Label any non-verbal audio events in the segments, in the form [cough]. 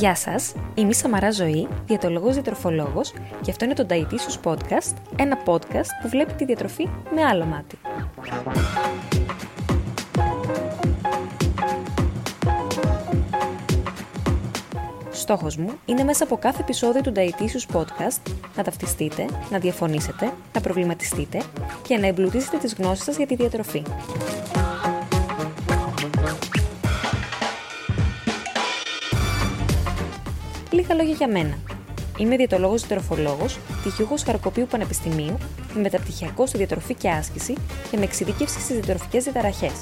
Γεια σας, είμαι η Σαμαρά Ζωή, διατολογός διατροφολόγος και αυτό είναι το Dietitious Podcast, ένα podcast που βλέπει τη διατροφή με άλλο μάτι. Στόχος μου είναι μέσα από κάθε επεισόδιο του Dietitious Podcast να ταυτιστείτε, να διαφωνήσετε, να προβληματιστείτε και να εμπλουτίσετε τις γνώσεις σας για τη διατροφή. Λόγια για μένα. Είμαι διαιτολόγος διατροφολόγο, τυχιούχος Χαρκοπίου Πανεπιστημίου, με μεταπτυχιακό στη διατροφή και άσκηση και με εξειδίκευση στις διατροφικές διαταραχές.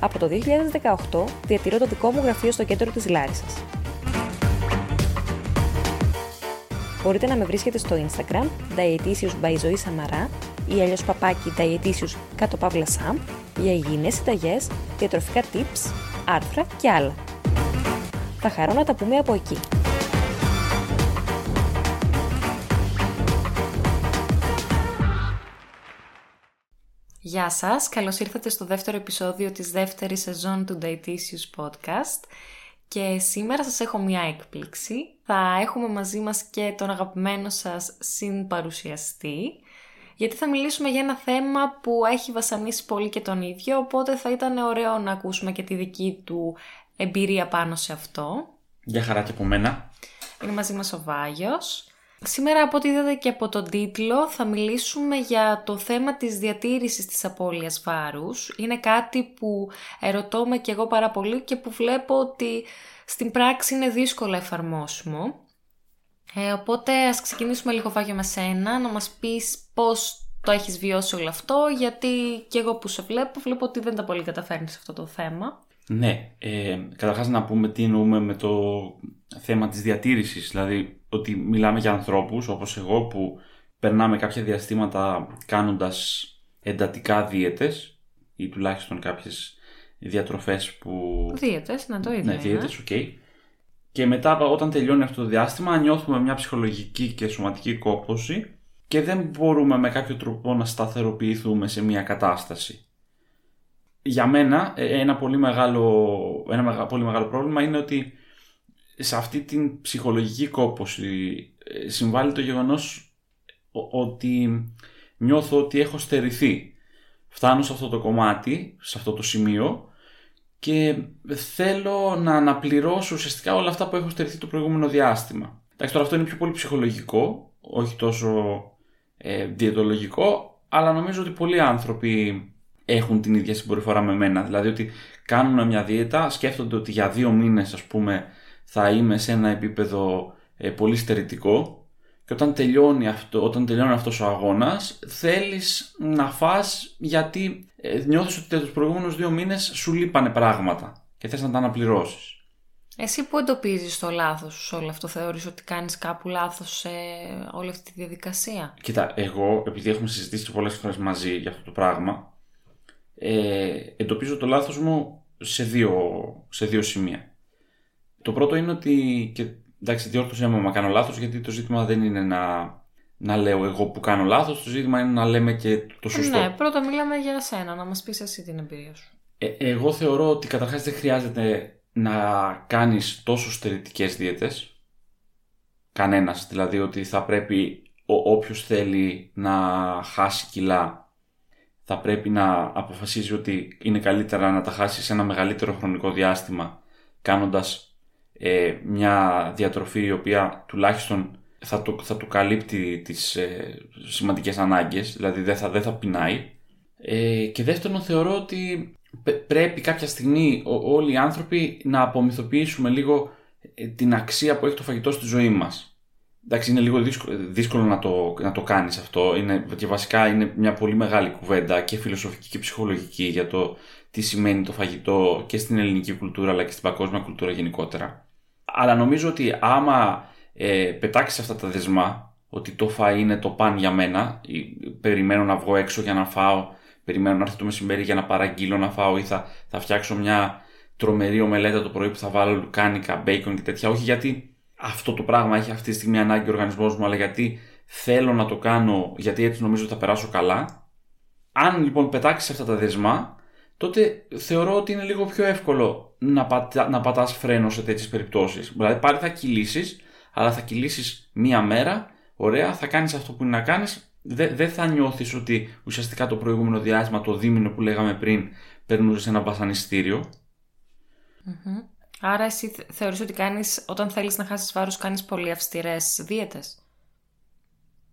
Από το 2018 διατηρώ το δικό μου γραφείο στο κέντρο της Λάρισας. Μπορείτε να με βρίσκετε στο Instagram Dietitious by Zoe Samara ή αλλιώς παπάκι Dietitious κάτω παύλα Sam για υγιεινές συνταγές, διατροφικά tips, άρθρα και άλλα. Θα χαρώ να τα πούμε από εκεί. Γεια σας, καλώς ήρθατε στο δεύτερο επεισόδιο της δεύτερης σεζόν του Dietitious Podcast και σήμερα σας έχω μια έκπληξη. Θα έχουμε μαζί μας και τον αγαπημένο σας συμπαρουσιαστή γιατί θα μιλήσουμε για ένα θέμα που έχει βασανίσει πολύ και τον ίδιο οπότε θα ήταν ωραίο να ακούσουμε και τη δική του εμπειρία πάνω σε αυτό. Γεια χαρά και από μένα. Είναι μαζί μας ο Βάγιος. Σήμερα από ό,τι είδατε και από τον τίτλο θα μιλήσουμε για το θέμα της διατήρησης της απώλειας βάρους. Είναι κάτι που ερωτώ και εγώ πάρα πολύ και που βλέπω ότι στην πράξη είναι δύσκολο εφαρμόσιμο. Ε, οπότε ας ξεκινήσουμε λίγο βάγιο με σένα, να μας πεις πώς το έχεις βιώσει όλο αυτό, γιατί και εγώ που σε βλέπω, βλέπω ότι δεν τα πολύ καταφέρνεις αυτό το θέμα. Ναι, ε, καταρχάς να πούμε τι εννοούμε με το θέμα της διατήρησης, δηλαδή ότι μιλάμε για ανθρώπους όπως εγώ που περνάμε κάποια διαστήματα κάνοντας εντατικά δίαιτες ή τουλάχιστον κάποιες διατροφές που... Δίαιτες, να το είδα. Ναι, δίαιτες, οκ. Okay. Και μετά όταν τελειώνει αυτό το διάστημα νιώθουμε μια ψυχολογική και σωματική κόπωση και δεν μπορούμε με κάποιο τρόπο να σταθεροποιηθούμε σε μια κατάσταση για μένα ε, ένα πολύ μεγάλο, ένα πολύ μεγάλο πρόβλημα είναι ότι σε αυτή την ψυχολογική κόπωση ε, συμβάλλει το γεγονός ότι νιώθω ότι έχω στερηθεί. Φτάνω σε αυτό το κομμάτι, σε αυτό το σημείο και θέλω να αναπληρώσω ουσιαστικά όλα αυτά που έχω στερηθεί το προηγούμενο διάστημα. Εντάξει, τώρα αυτό είναι πιο πολύ ψυχολογικό, όχι τόσο ε, διαιτολογικό, αλλά νομίζω ότι πολλοί άνθρωποι έχουν την ίδια συμπεριφορά με μένα. Δηλαδή ότι κάνουν μια δίαιτα, σκέφτονται ότι για δύο μήνες ας πούμε θα είμαι σε ένα επίπεδο ε, πολύ στερητικό και όταν τελειώνει, αυτό, όταν τελειώνει αυτός ο αγώνας θέλεις να φας γιατί ε, νιώθεις ότι τους προηγούμενους δύο μήνες σου λείπανε πράγματα και θες να τα αναπληρώσεις. Εσύ που εντοπίζεις το λάθος σου σε όλο αυτό, θεωρείς ότι κάνεις κάπου λάθος σε όλη αυτή τη διαδικασία; Κοίτα, εγώ επειδή έχουμε συζητήσει πολλές φορές μαζί για αυτό το πράγμα, ε, εντοπίζω το λάθος μου σε δύο, σε δύο σημεία. Το πρώτο είναι ότι, και εντάξει διόρθωσέ μου μα κάνω λάθος γιατί το ζήτημα δεν είναι να, να λέω εγώ που κάνω λάθος, το ζήτημα είναι να λέμε και το ε, σωστό. ναι, πρώτα μιλάμε για σένα, να μας πεις εσύ την εμπειρία σου. Ε, εγώ θεωρώ ότι καταρχάς δεν χρειάζεται να κάνεις τόσο στερητικές δίαιτες. Κανένας, δηλαδή ότι θα πρέπει ο, όποιος θέλει να χάσει κιλά θα πρέπει να αποφασίζει ότι είναι καλύτερα να τα χάσει σε ένα μεγαλύτερο χρονικό διάστημα κάνοντας ε, μια διατροφή η οποία τουλάχιστον θα του, θα του καλύπτει τις ε, σημαντικές ανάγκες, δηλαδή δεν θα, δεν θα πεινάει. Ε, και δεύτερον θεωρώ ότι πρέπει κάποια στιγμή όλοι οι άνθρωποι να απομυθοποιήσουμε λίγο ε, την αξία που έχει το φαγητό στη ζωή μας. Εντάξει, είναι λίγο δύσκολο, να, το, να το κάνεις αυτό είναι, και βασικά είναι μια πολύ μεγάλη κουβέντα και φιλοσοφική και ψυχολογική για το τι σημαίνει το φαγητό και στην ελληνική κουλτούρα αλλά και στην παγκόσμια κουλτούρα γενικότερα. Αλλά νομίζω ότι άμα ε, πετάξεις αυτά τα δεσμά ότι το φαΐ είναι το παν για μένα ή, περιμένω να βγω έξω για να φάω, περιμένω να έρθει το μεσημέρι για να παραγγείλω να φάω ή θα, θα φτιάξω μια τρομερή ομελέτα το πρωί που θα βάλω λουκάνικα, μπέικον και τέτοια. Όχι γιατί αυτό το πράγμα έχει αυτή τη στιγμή ανάγκη ο οργανισμός μου, αλλά γιατί θέλω να το κάνω, γιατί έτσι νομίζω ότι θα περάσω καλά. Αν λοιπόν πετάξεις αυτά τα δεσμά, τότε θεωρώ ότι είναι λίγο πιο εύκολο να, πατά, να πατάς φρένο σε τέτοιες περιπτώσεις. Δηλαδή πάλι θα κυλήσεις, αλλά θα κυλήσεις μία μέρα, ωραία, θα κάνεις αυτό που είναι να κάνεις, δεν δε θα νιώθεις ότι ουσιαστικά το προηγούμενο διάστημα, το δίμηνο που λέγαμε πριν, περνούσες ένα βασανιστήριο. Άρα εσύ θεωρείς ότι κάνεις, όταν θέλεις να χάσεις βάρος, κάνεις πολύ αυστηρές δίαιτες;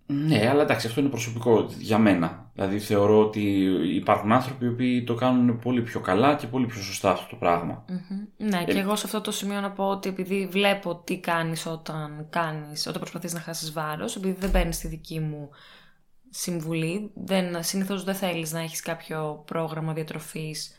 Ναι, αλλά εντάξει, αυτό είναι προσωπικό για μένα. Δηλαδή θεωρώ ότι υπάρχουν άνθρωποι οι οποίοι το κάνουν πολύ πιο καλά και πολύ πιο σωστά αυτό το πραγμα Ναι, ε... και εγώ σε αυτό το σημείο να πω ότι επειδή βλέπω τι κάνεις όταν κάνεις, όταν προσπαθείς να χάσεις βάρος, επειδή δεν παίρνεις τη δική μου συμβουλή, δεν, συνήθως δεν θέλεις να έχεις κάποιο πρόγραμμα διατροφής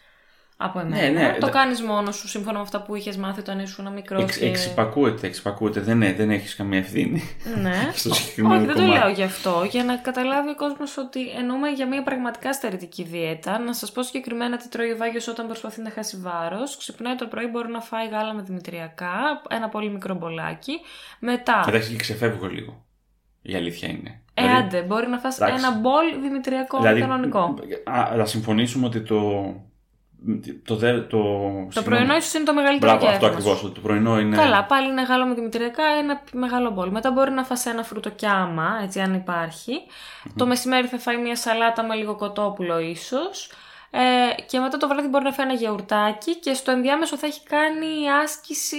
από εμένα. Ναι, ναι, το κάνεις μόνος σου σύμφωνα με αυτά που είχες μάθει όταν ήσουν μικρός. Εξ, και... Εξυπακούεται, εξυπακούεται. Δεν, ναι, δεν έχεις καμία ευθύνη. Ναι. [laughs] στο Όχι, δεν το λέω γι' αυτό. Για να καταλάβει ο κόσμος ότι εννοούμε για μια πραγματικά στερετική δίαιτα. Να σας πω συγκεκριμένα τι τρώει ο Βάγιος όταν προσπαθεί να χάσει βάρος. Ξυπνάει το πρωί, μπορεί να φάει γάλα με δημητριακά, ένα πολύ μικρό μπολάκι. Μετά. Εντάξει, ξεφεύγω λίγο. Η αλήθεια είναι. Ε, δηλαδή, άντε, μπορεί να φας ένα μπολ δημητριακό δηλαδή, κανονικό. Α, συμφωνήσουμε ότι το, το, το, το, το πρωινό ίσω είναι το μεγαλύτερο Μπράβο, αυτό ακριβώς. Το πρωινό είναι. Καλά, πάλι είναι γάλα με δημητριακά, ένα μεγάλο μπολ. Μετά μπορεί να φας ένα φρουτοκιάμα, έτσι αν υπαρχει Το μεσημέρι θα φάει μια σαλάτα με λίγο κοτόπουλο ίσως. Ε, και μετά το βράδυ μπορεί να φάει ένα γιαουρτάκι και στο ενδιάμεσο θα έχει κάνει άσκηση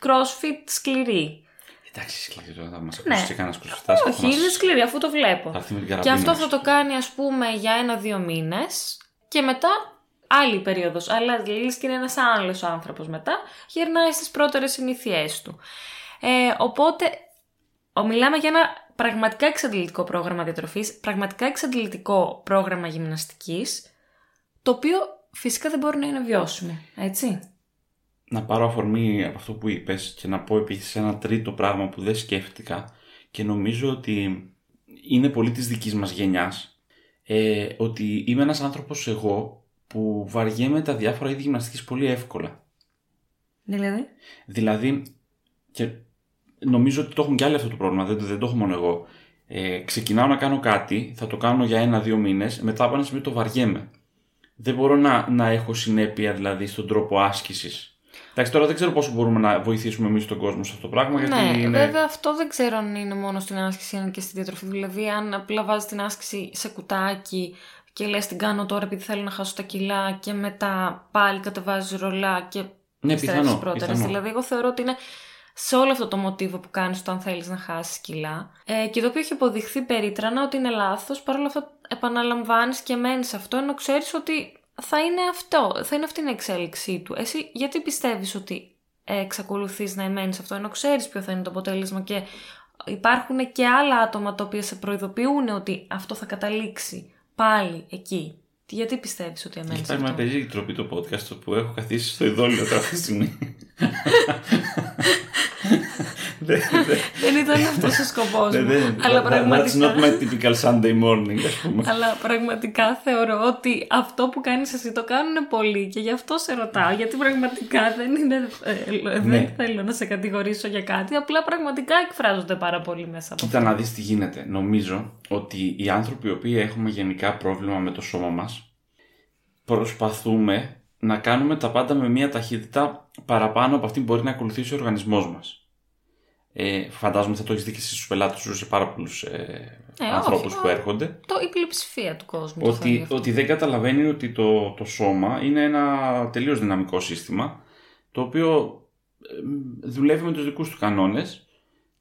crossfit σκληρή. Εντάξει, σκληρή τώρα θα μας ναι. ακούσεις κανένας κροσφυτά. Όχι, είναι σκληρή αφού το βλέπω. Και αυτό θα το κάνει ας πούμε για ένα-δύο μήνες και μετά άλλη περίοδος, αλλά λες και είναι ένας άλλος άνθρωπος μετά, γυρνάει στις πρώτερες συνήθειές του. Ε, οπότε, μιλάμε για ένα πραγματικά εξαντλητικό πρόγραμμα διατροφής, πραγματικά εξαντλητικό πρόγραμμα γυμναστικής, το οποίο φυσικά δεν μπορεί να είναι βιώσιμο, έτσι. Να πάρω αφορμή από αυτό που είπες και να πω επίσης ένα τρίτο πράγμα που δεν σκέφτηκα και νομίζω ότι είναι πολύ της δικής μας γενιάς ε, ότι είμαι ένας άνθρωπος εγώ που βαριέμαι τα διάφορα είδη γυμναστικής πολύ εύκολα. Δηλαδή; Δηλαδή, και νομίζω ότι το έχουν και άλλοι αυτό το πρόβλημα, δεν, δεν το έχω μόνο εγώ. Ε, ξεκινάω να κάνω κάτι, θα το κάνω για ένα-δύο μήνες, μετά από ένα σημείο το βαριέμαι. Δεν μπορώ να, να έχω συνέπεια δηλαδή στον τρόπο άσκησης. Εντάξει, τώρα δεν ξέρω πόσο μπορούμε να βοηθήσουμε εμείς τον κόσμο σε αυτό το πράγμα. Γιατί ναι, είναι... βέβαια αυτό δεν ξέρω αν είναι μόνο στην άσκηση, αν και στη διατροφή. Δηλαδή, αν απλά βάζεις την άσκηση σε κουτάκι, και λες την κάνω τώρα επειδή θέλω να χάσω τα κιλά και μετά πάλι κατεβάζεις ρολά και ναι, πιθανό, πρώτα. Δηλαδή εγώ θεωρώ ότι είναι σε όλο αυτό το μοτίβο που κάνεις όταν θέλεις να χάσεις κιλά ε, και το οποίο έχει αποδειχθεί περίτρανα ότι είναι λάθος παρόλα αυτά επαναλαμβάνεις και μένεις αυτό ενώ ξέρεις ότι θα είναι αυτό, θα είναι αυτή η εξέλιξή του. Εσύ γιατί πιστεύεις ότι εξακολουθείς να εμένεις αυτό ενώ ξέρεις ποιο θα είναι το αποτέλεσμα και υπάρχουν και άλλα άτομα τα οποία σε προειδοποιούν ότι αυτό θα καταλήξει πάλι εκεί. Γιατί πιστεύεις ότι εμένα Υπάρχει μια περίεργη τροπή το podcast που έχω καθίσει στο ειδόλιο τώρα αυτή τη στιγμή. [laughs] [laughs] Δεν ήταν αυτός ο σκοπός μου. Αλλά πραγματικά. That's not my typical Sunday morning, ας πούμε. Αλλά πραγματικά θεωρώ ότι αυτό που κάνεις εσύ το κάνουν πολλοί και γι' αυτό σε ρωτάω. Γιατί πραγματικά δεν είναι. Ε, δεν ναι. θέλω να σε κατηγορήσω για κάτι. Απλά πραγματικά εκφράζονται πάρα πολύ μέσα από Κοίτα να δεις τι γίνεται. Νομίζω ότι οι άνθρωποι οι οποίοι έχουμε γενικά πρόβλημα με το σώμα μας προσπαθούμε να κάνουμε τα πάντα με μια ταχύτητα παραπάνω από αυτή που μπορεί να ακολουθήσει ο οργανισμός μας. Ε, φαντάζομαι θα το έχεις δει και στους πελάτες σου σε πάρα πολλούς ε, ε, ανθρώπους που έρχονται. Το, η πλειοψηφία του κόσμου. Ότι, ότι δεν καταλαβαίνει ότι το, το σώμα είναι ένα τελείως δυναμικό σύστημα το οποίο ε, δουλεύει με τους δικούς του κανόνες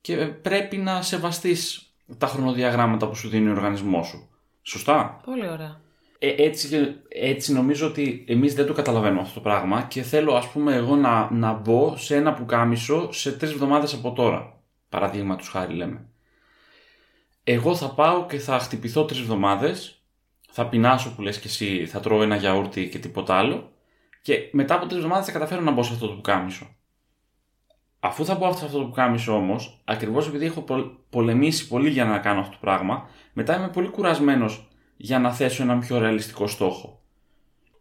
και πρέπει να σεβαστείς τα χρονοδιαγράμματα που σου δίνει ο οργανισμός σου. Σωστά; Πολύ ωραία. Ε, έτσι, έτσι νομίζω ότι εμείς δεν το καταλαβαίνουμε αυτό το πράγμα και θέλω ας πούμε εγώ να, να μπω σε ένα πουκάμισο σε τρεις εβδομάδες από τώρα. Παραδείγμα τους χάρη λέμε. Εγώ θα πάω και θα χτυπηθώ τρεις εβδομάδες, θα πεινάσω που λες και εσύ, θα τρώω ένα γιαούρτι και τίποτα άλλο και μετά από τρεις εβδομάδες θα καταφέρω να μπω σε αυτό το πουκάμισο. Αφού θα μπω σε αυτό το πουκάμισο όμως, ακριβώς επειδή έχω πολεμήσει πολύ για να κάνω αυτό το πράγμα, μετά είμαι πολύ κουρασμένος για να θέσω έναν πιο ρεαλιστικό στόχο.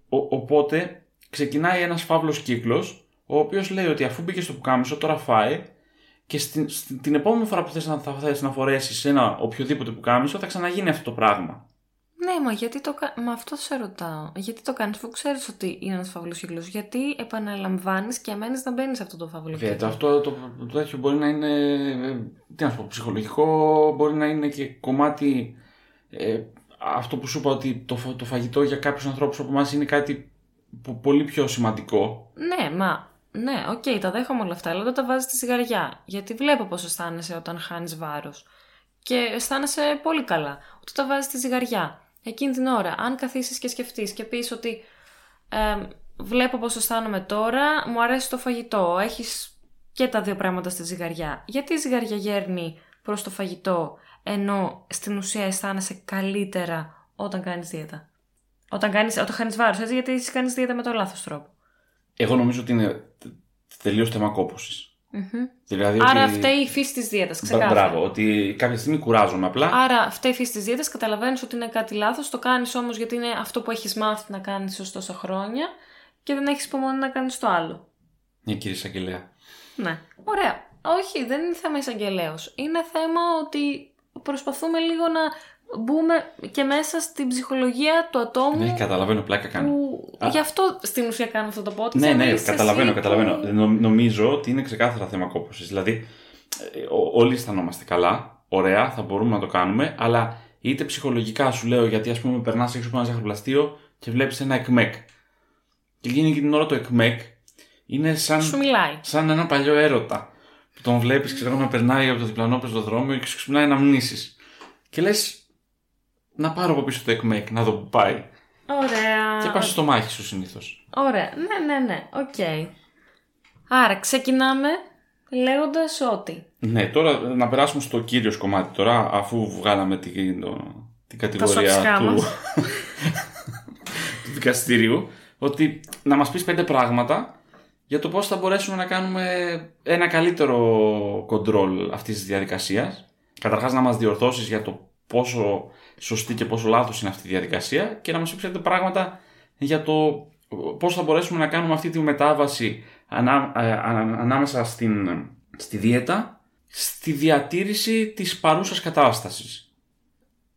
Ο, οπότε ξεκινάει ένας φαύλος κύκλος ο οποίος λέει ότι αφού μπήκε στο πουκάμισο τώρα φάει και στην, την επόμενη φορά που θες να, θα θες να φορέσεις ένα οποιοδήποτε πουκάμισο θα ξαναγίνει αυτό το πράγμα. Ναι, μα γιατί το κα... Μα αυτό σε ρωτάω. Γιατί το κάνεις αφού ξέρεις ότι είναι ένας φαύλος κύκλος. Γιατί επαναλαμβάνεις και επιμένεις να μπαίνεις σε αυτό το φαύλο κύκλο; Βέβαια, αυτό το, το τέτοιο μπορεί να είναι. ε, Τι να σου πω, ψυχολογικό, μπορεί να είναι και κομμάτι. Ε, αυτό που σου είπα ότι το, φα- το φαγητό για κάποιους ανθρώπους από εμάς είναι κάτι που- πολύ πιο σημαντικό. Ναι, μα. Ναι, οκ, τα δέχομαι όλα αυτά, αλλά όταν τα βάζεις στη ζυγαριά. Γιατί βλέπω πώς αισθάνεσαι όταν χάνεις βάρος. Και αισθάνεσαι πολύ καλά. Όταν τα βάζεις στη ζυγαριά. Εκείνη την ώρα, αν καθίσεις και σκεφτείς και πεις ότι ε, βλέπω πώς αισθάνομαι τώρα, μου αρέσει το φαγητό. Έχεις και τα δύο πράγματα στη ζυγαριά. Γιατί η ζυγαριά γέρνει προς το φαγητό, ενώ στην ουσία αισθάνεσαι καλύτερα όταν κάνεις δίαιτα. Όταν, κάνεις, όταν χάνεις βάρος, έτσι, γιατί εσύ κάνεις δίαιτα με το λάθος τρόπο. Εγώ νομίζω ότι είναι τελείως θέμα κόπωσης. Μμμ. Δηλαδή Άρα ότι... φταίει η φύση της δίαιτας, Μπρα- ξεκάθαρα. Μπράβο, ότι κάποια στιγμή κουράζομαι απλά. Άρα φταίει η φύση της δίαιτας, καταλαβαίνεις ότι είναι κάτι λάθος, το κάνεις όμως γιατί είναι αυτό που έχεις μάθει να κάνεις ως τόσα χρόνια και δεν έχεις υπομονή να κάνεις το άλλο. Ναι, κύριε Σαγγελέα. Ναι. Ωραία. Όχι, δεν είναι θέμα εισαγγελέως. Είναι θέμα ότι προσπαθούμε λίγο να μπούμε και μέσα στην ψυχολογία του ατόμου. Ναι, καταλαβαίνω, πλάκα κάνω. Που... Α. Γι' αυτό στην ουσία κάνω αυτό το podcast. Ναι, για να ναι, είσαι καταλαβαίνω, εσύ καταλαβαίνω. που- Νο- νομίζω ότι είναι ξεκάθαρα θέμα κόπωσης. Δηλαδή, ε, ό- όλοι αισθανόμαστε καλά, ωραία, θα μπορούμε να το κάνουμε, αλλά είτε ψυχολογικά σου λέω, γιατί ας πούμε περνάς έξω από ένα ζαχαροπλαστείο και βλέπεις ένα εκμεκ. Και εκείνη και την ώρα το εκμεκ είναι σαν, Σου μιλάει. σαν ένα παλιό έρωτα. Που τον βλέπεις, ξέρω εγώ, να περνάει από το διπλανό πεζοδρόμιο και σου ξυπνάει να μνήσεις. Και λες, να πάρω από πίσω το εκμεκ, να δω που πάει. Ωραία. Και πας στο μάχη σου συνήθως. Ωραία. Ναι, ναι, ναι. Οκ. Άρα, ξεκινάμε λέγοντας ότι Ναι, τώρα να περάσουμε στο κύριο κομμάτι τώρα, αφού βγάλαμε την, το- την κατηγορία σοξικά του, μας. [laughs] του δικαστηρίου, ότι να μας πεις πέντε πράγματα για το πώς θα μπορέσουμε να κάνουμε ένα καλύτερο κοντρόλ αυτής της διαδικασίας. Καταρχάς να μας διορθώσεις για το πόσο σωστή και πόσο λάθος είναι αυτή η διαδικασία και να μας πεις πέντε πράγματα για το πώς θα μπορέσουμε να κάνουμε αυτή τη μετάβαση ανά, ε, ανα- ανάμεσα στην, στη δίαιτα στη διατήρηση της παρούσας κατάστασης.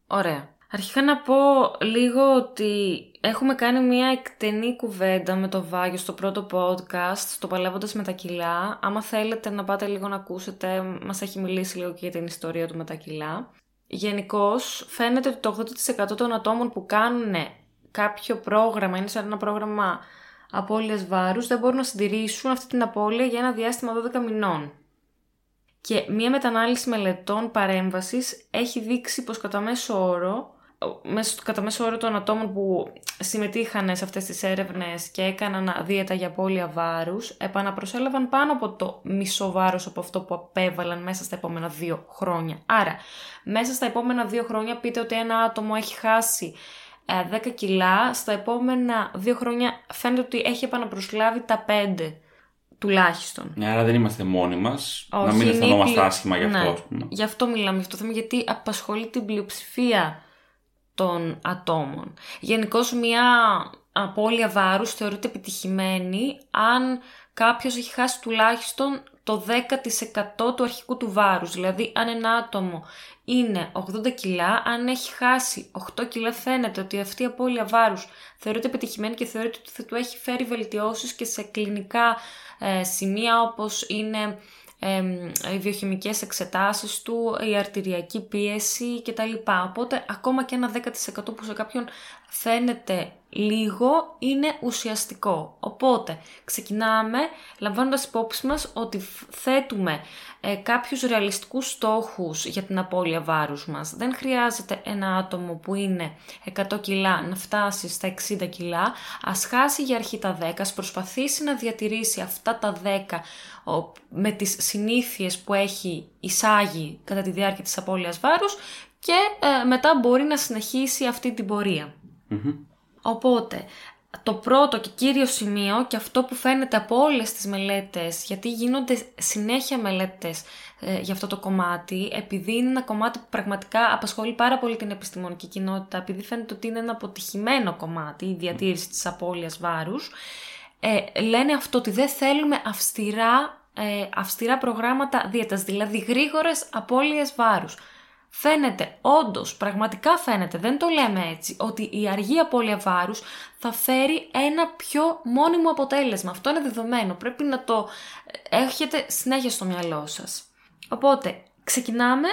Ωραία. Αρχικά να πω λίγο ότι έχουμε κάνει μια εκτενή κουβέντα με το Βάγιο στο πρώτο podcast, στο Παλεύοντας με τα κιλά. Άμα θέλετε να πάτε λίγο να ακούσετε, μας έχει μιλήσει λίγο και για την ιστορία του με τα κιλά. Γενικώς φαίνεται ότι το 80% των ατόμων που κάνουν κάποιο πρόγραμμα, είναι σαν ένα πρόγραμμα απώλειας βάρους, δεν μπορούν να συντηρήσουν αυτή την απώλεια για ένα διάστημα 12 μηνών. Και μία μετανάλυση μελετών παρέμβασης έχει δείξει πως κατά μέσο όρο, μέσα στο κατά μέσο όρο των ατόμων που συμμετείχαν σε αυτές τις έρευνες και έκαναν δίαιτα για απώλεια βάρους, επαναπροσέλαβαν πάνω από το μισό βάρος από αυτό που απέβαλαν μέσα στα επόμενα δύο χρόνια. Άρα, μέσα στα επόμενα δύο χρόνια πείτε ότι ένα άτομο έχει χάσει ε, 10 κιλά, στα επόμενα δύο χρόνια φαίνεται ότι έχει επαναπροσλάβει τα 5 τουλάχιστον. Ναι, άρα δεν είμαστε μόνοι μας, να Όχι, μην είναι αισθανόμαστε η πλη- άσχημα γι' αυτό. Ναι, ας πούμε. Γι' αυτό μιλάμε για αυτό το θέμα, γιατί απασχολεί την πλειοψηφία των ατόμων. Γενικώς μια απώλεια βάρους θεωρείται επιτυχημένη αν κάποιος έχει χάσει τουλάχιστον το 10% του αρχικού του βάρους. Δηλαδή αν ένα άτομο είναι 80 κιλά, αν έχει χάσει 8 κιλά φαίνεται ότι αυτή η απώλεια βάρους θεωρείται επιτυχημένη και θεωρείται ότι θα του έχει φέρει βελτιώσεις και σε κλινικά ε, σημεία όπως είναι ε, οι βιοχημικές εξετάσεις του, η αρτηριακή πίεση κτλ. Οπότε ακόμα και ένα 10% που σε κάποιον φαίνεται λίγο είναι ουσιαστικό. Οπότε ξεκινάμε λαμβάνοντας υπόψη μας ότι φ- θέτουμε ε, κάποιους ρεαλιστικούς στόχους για την απώλεια βάρους μας. Δεν χρειάζεται ένα άτομο που είναι 100 κιλά να φτάσει στα 60 κιλά, ας χάσει για αρχή τα 10, ας προσπαθήσει να διατηρήσει αυτά τα 10 ο- με τις συνήθειες που έχει εισάγει κατά τη διάρκεια της απώλειας βάρους και ε, μετά μπορεί να συνεχίσει αυτή την πορεία. Μμμ. Οπότε, το πρώτο και κύριο σημείο και αυτό που φαίνεται από όλες τις μελέτες, γιατί γίνονται συνέχεια μελέτες ε, για αυτό το κομμάτι, επειδή είναι ένα κομμάτι που πραγματικά απασχολεί πάρα πολύ την επιστημονική κοινότητα, επειδή φαίνεται ότι είναι ένα αποτυχημένο κομμάτι η διατήρηση της απώλειας βάρους, ε, λένε αυτό ότι δεν θέλουμε αυστηρά, ε, αυστηρά προγράμματα δίαιτας, δηλαδή γρήγορες απώλειες βάρους. Φαίνεται, όντως, πραγματικά φαίνεται, δεν το λέμε έτσι, ότι η αργή απώλεια βάρους θα φέρει ένα πιο μόνιμο αποτέλεσμα. Αυτό είναι δεδομένο. Πρέπει να το έχετε συνέχεια στο μυαλό σας. Οπότε, ξεκινάμε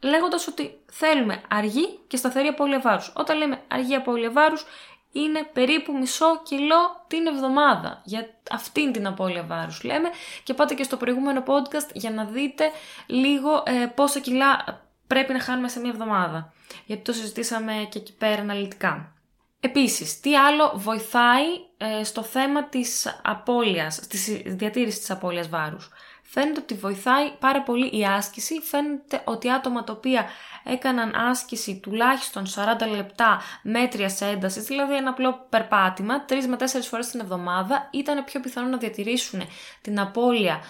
λέγοντας ότι θέλουμε αργή και σταθερή απώλεια βάρους. Όταν λέμε αργή απώλεια βάρους, είναι περίπου μισό κιλό την εβδομάδα. Για αυτήν την απώλεια βάρους λέμε και πάτε και στο προηγούμενο podcast για να δείτε λίγο ε, πόσα κιλά πρέπει να χάνουμε σε μία εβδομάδα. Γιατί το συζητήσαμε και εκεί πέρα αναλυτικά. Επίσης, τι άλλο βοηθάει ε, στο θέμα της απώλειας, της διατήρησης της απώλειας βάρους; Φαίνεται ότι βοηθάει πάρα πολύ η άσκηση. Φαίνεται ότι άτομα τα οποία έκαναν άσκηση τουλάχιστον 40 λεπτά μέτρια έντασης, δηλαδή ένα απλό περπάτημα, 3 με 4 φορές την εβδομάδα, ήταν πιο πιθανό να διατηρήσουν την απώλεια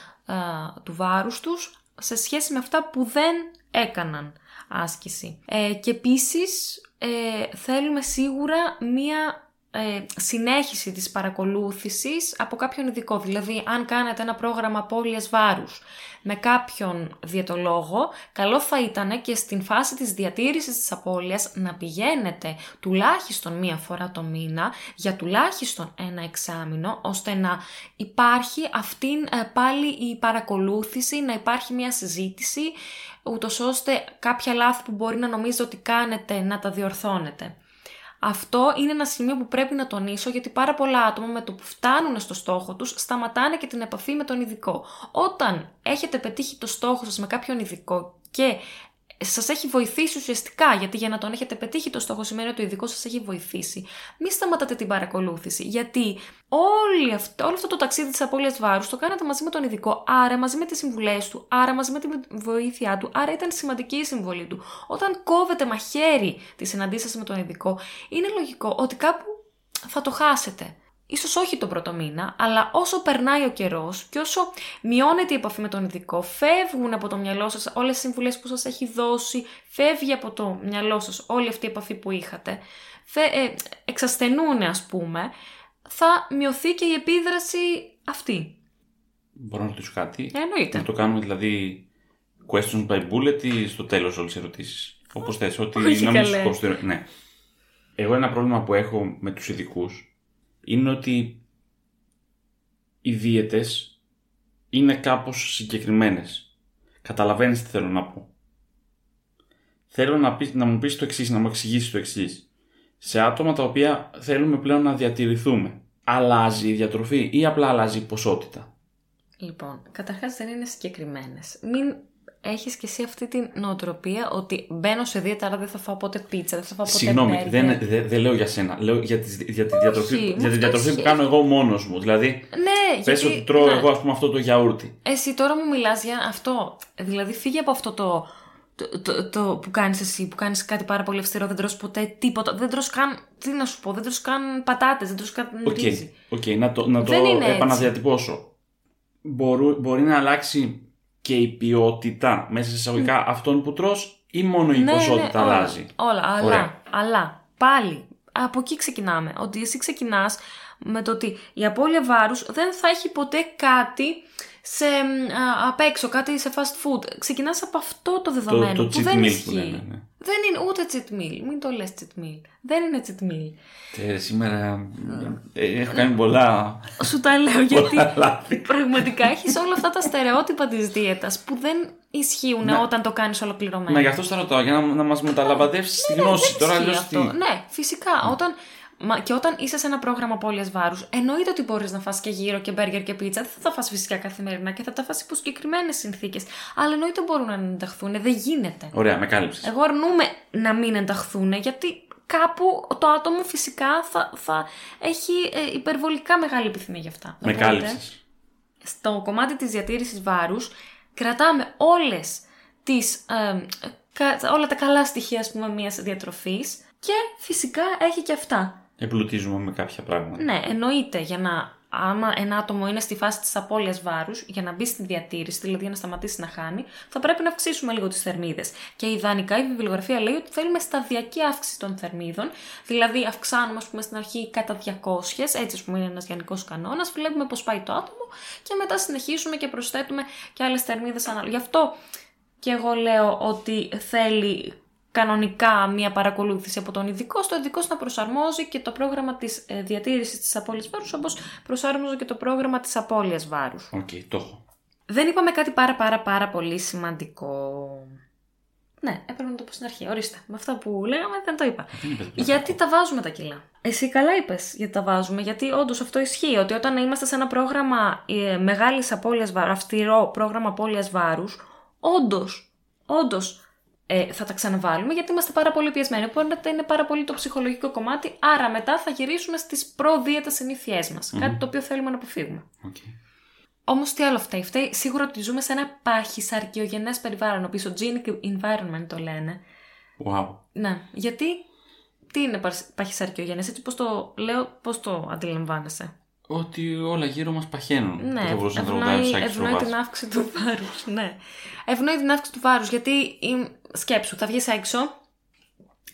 του βάρους τους σε σχέση με αυτά που δεν έκαναν άσκηση. Ε, και επίσης ε, θέλουμε σίγουρα μία ε, συνέχιση της παρακολούθησης από κάποιον ειδικό. Δηλαδή, αν κάνετε ένα πρόγραμμα απώλειας βάρους με κάποιον διαιτολόγο, καλό θα ήταν και στην φάση της διατήρησης της απώλειας να πηγαίνετε τουλάχιστον μία φορά το μήνα για τουλάχιστον ένα εξάμεινο, ώστε να υπάρχει αυτήν ε, πάλι η παρακολούθηση, να υπάρχει μία συζήτηση, ούτως ώστε κάποια λάθη που μπορεί να νομίζετε ότι κάνετε να τα διορθώνετε. Αυτό είναι ένα σημείο που πρέπει να τονίσω γιατί πάρα πολλά άτομα με το που φτάνουν στο στόχο τους σταματάνε και την επαφή με τον ειδικό. Όταν έχετε πετύχει το στόχο σας με κάποιον ειδικό και σας έχει βοηθήσει ουσιαστικά, γιατί για να τον έχετε πετύχει το στόχο σημαίνει ότι ο ειδικός σας έχει βοηθήσει. Μην σταματάτε την παρακολούθηση, γιατί όλη αυτό, όλο αυτό το ταξίδι της απώλειας βάρους το κάνατε μαζί με τον ειδικό, άρα μαζί με τις συμβουλές του, άρα μαζί με τη βοήθειά του, άρα ήταν σημαντική η συμβολή του. Όταν κόβετε μαχαίρι τη συναντήση σας με τον ειδικό, είναι λογικό ότι κάπου θα το χάσετε ίσως όχι τον πρώτο μήνα, αλλά όσο περνάει ο καιρός και όσο μειώνεται η επαφή με τον ειδικό, φεύγουν από το μυαλό σας όλες τις συμβουλές που σας έχει δώσει, φεύγει από το μυαλό σας όλη αυτή η επαφή που είχατε, φε, ε, εξασθενούν ας πούμε, θα μειωθεί και η επίδραση αυτή. Μπορώ να ρωτήσω κάτι; Ε, εννοείται. Να το κάνουμε δηλαδή questions by bullet ή στο τέλος όλες τις ερωτήσεις; Όπως θες, ότι Όχι να μην καλέ. σου κόψω. Ναι. Εγώ ένα πρόβλημα που έχω με τους ειδικούς είναι ότι οι δίαιτες είναι κάπως συγκεκριμένες. Καταλαβαίνεις τι θέλω να πω. Θέλω να, πεις, να μου πεις το εξής, να μου εξηγήσεις το εξής. Σε άτομα τα οποία θέλουμε πλέον να διατηρηθούμε. Αλλάζει η διατροφή ή απλά αλλάζει η ποσότητα; Λοιπόν, καταρχάς δεν είναι συγκεκριμένες. Μην έχεις και εσύ αυτή την νοοτροπία ότι μπαίνω σε δίαιτα, άρα δεν θα φάω ποτέ πίτσα, δεν θα φάω ποτέ Συγγνώμη, μπέργκερ. δεν, δεν, δεν λέω για σένα. Λέω για, τις, για τη διατροφή, μου για τη αυτό διατροφή που ισχύει. κάνω εγώ μόνος μου. Δηλαδή, Ναι, πες γιατί... ότι τρώω ναι. εγώ ας πούμε αυτό το γιαούρτι. Εσύ τώρα μου μιλάς για αυτό. Δηλαδή φύγε από αυτό το, το, το, το που κάνεις εσύ, που κάνεις κάτι πάρα πολύ αυστηρό, δεν τρως ποτέ τίποτα, δεν τρως καν, τι να σου πω, δεν τρως καν πατάτες, δεν τρως καν Οκ, ρύζι. οκ, να το, να το Δεν είναι έτσι. επαναδιατυπώσω. Μπορού, μπορεί να αλλάξει και η ποιότητα μέσα σε εισαγωγικά αυτών που τρως ή μόνο η ποσότητα όλα, αλλάζει; Όλα, αλλά, Ωραία. αλλά πάλι από εκεί ξεκινάμε. Ότι εσύ ξεκινάς με το ότι η απώλεια βάρους δεν θα έχει ποτέ κάτι σε, α, απ' έξω, κάτι σε fast food. Ξεκινάς από αυτό το δεδομένο το που cheat δεν meal που ισχύει. λένε, ναι. Δεν είναι ούτε cheat meal. Μην το λες cheat meal. Δεν είναι cheat meal. Ε, σήμερα ε, έχω κάνει πολλά, Σου τα λέω γιατί πολλά λάθη. πραγματικά έχεις όλα αυτά τα στερεότυπα της δίαιτας που δεν ισχύουν Ναι. όταν το κάνεις ολοκληρωμένο. Μα γι' αυτό στα ρωτάω, για να, να μας μεταλαμπαδεύσεις τη γνώση. Δεν Τώρα ισχύει αλλιώς αυτό. τι. Ναι, φυσικά. Όταν, μα, και όταν είσαι σε ένα πρόγραμμα απώλειας βάρους, εννοείται ότι μπορείς να φας και γύρο και μπέργκερ και πίτσα. Δεν θα τα φας φυσικά καθημερινά και θα τα φας υπό συγκεκριμένες συνθήκες. Αλλά εννοείται μπορούν να ενταχθούν. Δεν γίνεται. Ωραία, με κάλυψες. Εγώ αρνούμαι να μην ενταχθούν γιατί κάπου το άτομο φυσικά θα, θα έχει ε, υπερβολικά μεγάλη επιθυμία γι' αυτά. Με Οπότε, κάλυψες. στο κομμάτι της διατήρησης βάρους κρατάμε όλες τις, ε, κα- όλα τα καλά στοιχεία ας πούμε μιας διατροφής και φυσικά έχει και αυτά. Εμπλουτίζουμε με κάποια πράγματα. Ναι, εννοείται για να άμα ένα άτομο είναι στη φάση της απώλειας βάρους, για να μπει στη διατήρηση, δηλαδή για να σταματήσει να χάνει, θα πρέπει να αυξήσουμε λίγο τις θερμίδες. Και ιδανικά η βιβλιογραφία λέει ότι θέλουμε σταδιακή αύξηση των θερμίδων, δηλαδή αυξάνουμε ας πούμε στην αρχή κατά 200, έτσι ας πούμε είναι ένας γενικός κανόνας, βλέπουμε πώς πάει το άτομο και μετά συνεχίσουμε και προσθέτουμε και άλλες θερμίδες ανάλογα. Γι' αυτό και εγώ λέω ότι θέλει κανονικά μια παρακολούθηση από τον ειδικό, ώστε ο ειδικός να προσαρμόζει και το πρόγραμμα της ε, διατήρησης της απώλειας βάρους, όπως προσάρμοζε και το πρόγραμμα της απώλειας βάρους. Οκ, το έχω. Δεν είπαμε κάτι πάρα πάρα πάρα πολύ σημαντικό. Ναι, έπρεπε να το πω στην αρχή. Ορίστε. Με αυτά που λέγαμε δεν το είπα. Δεν είπες πια. Γιατί τα βάζουμε τα κιλά; Εσύ καλά είπες γιατί τα βάζουμε. Γιατί όντως αυτό ισχύει. Ότι όταν είμαστε σε ένα πρόγραμμα ε, μεγάλης απώλειας βάρους, αυστηρό πρόγραμμα απώλειας βάρους, όντως, όντως ε, θα τα ξαναβάλουμε γιατί είμαστε πάρα πολύ πιεσμένοι. Οπότε είναι πάρα πολύ το ψυχολογικό κομμάτι. Άρα μετά θα γυρίσουμε στις προ δίαιτας συνήθειές μας. Κάτι το οποίο θέλουμε να αποφύγουμε. Οκ. Όμως τι άλλο φταίει. Φταίει σίγουρα ότι ζούμε σε ένα παχυσαρκιογενές περιβάλλον. Obesogenic environment το λένε. Wow. Ναι, γιατί. Τι είναι παχυσαρκιογενές, έτσι πώς το λέω, πώς το αντιλαμβάνεσαι; Ότι όλα γύρω μας παχαίνουν. Ναι, Δεν θα μπορούσες να τραγουδάει ο ευνοεί, Σάκης ευνοεί Ροβάς. την αύξηση του βάρους. Ναι. Ευνοεί την αύξηση του βάρους γιατί η- σκέψου, θα βγεις έξω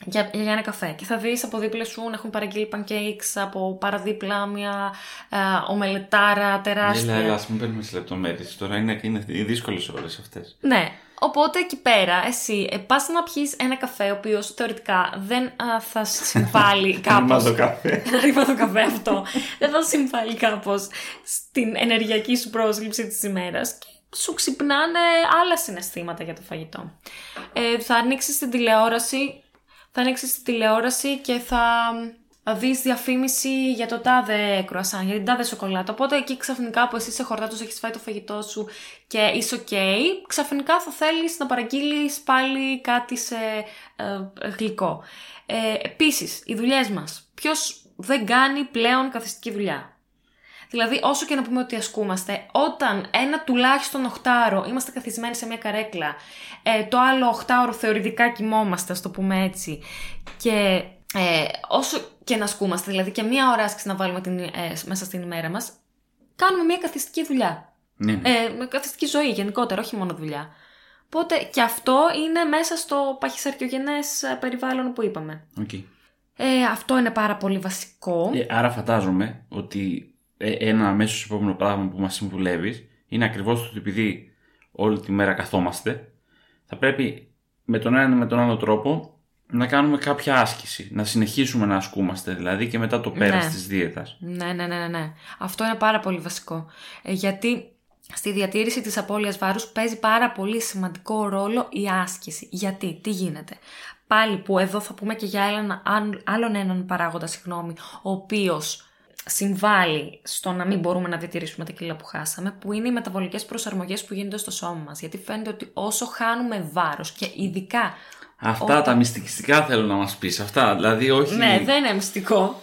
για, για ένα καφέ και θα δεις από δίπλα σου να έχουν παραγγείλει pancakes από παραδίπλα μια ε, ομελετάρα τεράστια. Έλα, έλα, ας μην παίρνουμε σε λεπτομέρειες. Τώρα είναι, είναι δύσκολες ώρες αυτές. Ναι. Οπότε εκεί πέρα εσύ ε, πας να πιεις ένα καφέ ο οποίος θεωρητικά δεν α, θα συμβάλλει [laughs] κάπως το καφέ. [laughs] Ρίπα το καφέ αυτό. Δεν θα συμβάλλει κάπως στην ενεργειακή σου πρόσληψη της ημέρας και σου ξυπνάνε άλλα συναισθήματα για το φαγητό. Ε, θα ανοίξεις την τηλεόραση, θα ανοίξεις την τηλεόραση και θα δεις διαφήμιση για το τάδε κρουασάν, για την τάδε σοκολάτα. Οπότε εκεί ξαφνικά που εσύ είσαι χορτάτος, έχεις φάει το φαγητό σου και είσαι ok, ξαφνικά θα θέλεις να παραγγείλεις πάλι κάτι σε ε, γλυκό. Ε, Επίσης, οι δουλειές μας. Ποιος δεν κάνει πλέον καθιστική δουλειά; Δηλαδή, όσο και να πούμε ότι ασκούμαστε, όταν ένα τουλάχιστον οχτάωρο είμαστε καθισμένοι σε μια καρέκλα, ε, το άλλο οχτάωρο θεωρητικά κοιμόμαστε, ας το πούμε έτσι, και ε, όσο και να ασκούμαστε, δηλαδή και μία ώρα άσκηση να βάλουμε την, ε, μέσα στην ημέρα μας, κάνουμε μια καθιστική δουλειά. Ναι, ναι. Ε, με καθιστική ζωή γενικότερα, όχι μόνο δουλειά. Οπότε και αυτό είναι μέσα στο παχυσαρκιογενές ε, περιβάλλον που είπαμε. Οκ. Ε, αυτό είναι πάρα πολύ βασικό. Ε, άρα φαντάζομαι ότι ε, ένα αμέσως επόμενο πράγμα που μας συμβουλεύεις είναι ακριβώς το ότι επειδή όλη τη μέρα καθόμαστε, θα πρέπει με τον ένα ή με τον άλλο τρόπο να κάνουμε κάποια άσκηση. Να συνεχίσουμε να ασκούμαστε δηλαδή και μετά το πέρας Ναι. της δίαιτας. Ναι, ναι, ναι, ναι, ναι. Αυτό είναι πάρα πολύ βασικό. Ε, γιατί στη διατήρηση της απώλειας βάρους παίζει πάρα πολύ σημαντικό ρόλο η άσκηση. Γιατί, τι γίνεται; Πάλι που εδώ θα πούμε και για έναν, αν- άλλον έναν παράγοντα, συγγνώμη, ο οποίος συμβάλλει στο να μην μπορούμε να διατηρήσουμε τα κιλά που χάσαμε, που είναι οι μεταβολικές προσαρμογές που γίνονται στο σώμα μας. Γιατί φαίνεται ότι όσο χάνουμε βάρος και ειδικά Αυτά Όταν- τα μυστικιστικά θέλω να μας πεις. Αυτά, δηλαδή όχι... Ναι, δεν είναι μυστικό.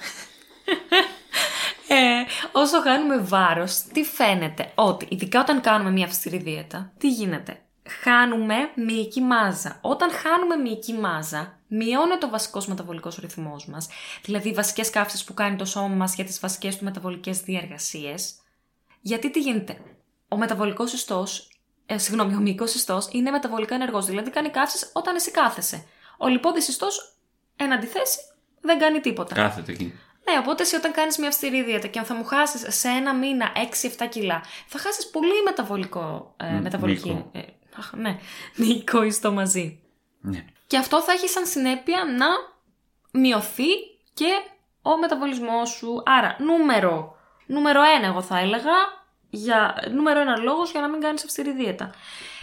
[laughs] ε, όσο χάνουμε βάρος, τι φαίνεται, ότι ειδικά όταν κάνουμε μια αυστηρή δίαιτα, τι γίνεται; Χάνουμε μυϊκή μάζα. Όταν χάνουμε μυϊκή μάζα, μειώνεται ο βασικός μεταβολικός ρυθμός μας, δηλαδή οι βασικές καύσεις που κάνει το σώμα μας για τις βασικές του μεταβολικές διεργασίες. Γιατί τι γίνεται; Ο μεταβολικός ιστός, ε, συγγνώμη, ο μυϊκός ιστός είναι μεταβολικά ενεργός, δηλαδή κάνει καύσεις όταν εσύ κάθεσαι. Ο λιπόδης ιστός, εν αντιθέσει, δεν κάνει τίποτα. Κάθεται εκεί. Ναι, οπότε εσύ όταν κάνεις μια αυστηρή δίαιτα και αν θα μου χάσεις σε ένα μήνα 6-7 κιλά, θα χάσεις πολύ μεταβολικό. Ε, Μ, μεταβολική. μυϊκό. Ε, αχ, ναι, [laughs] μυϊκό ιστό μαζί. Ναι. Και αυτό θα έχει σαν συνέπεια να μειωθεί και ο μεταβολισμός σου. Άρα, νούμερο, νούμερο ένα εγώ θα έλεγα, για, νούμερο ένα λόγος για να μην κάνεις αυστηρή δίαιτα.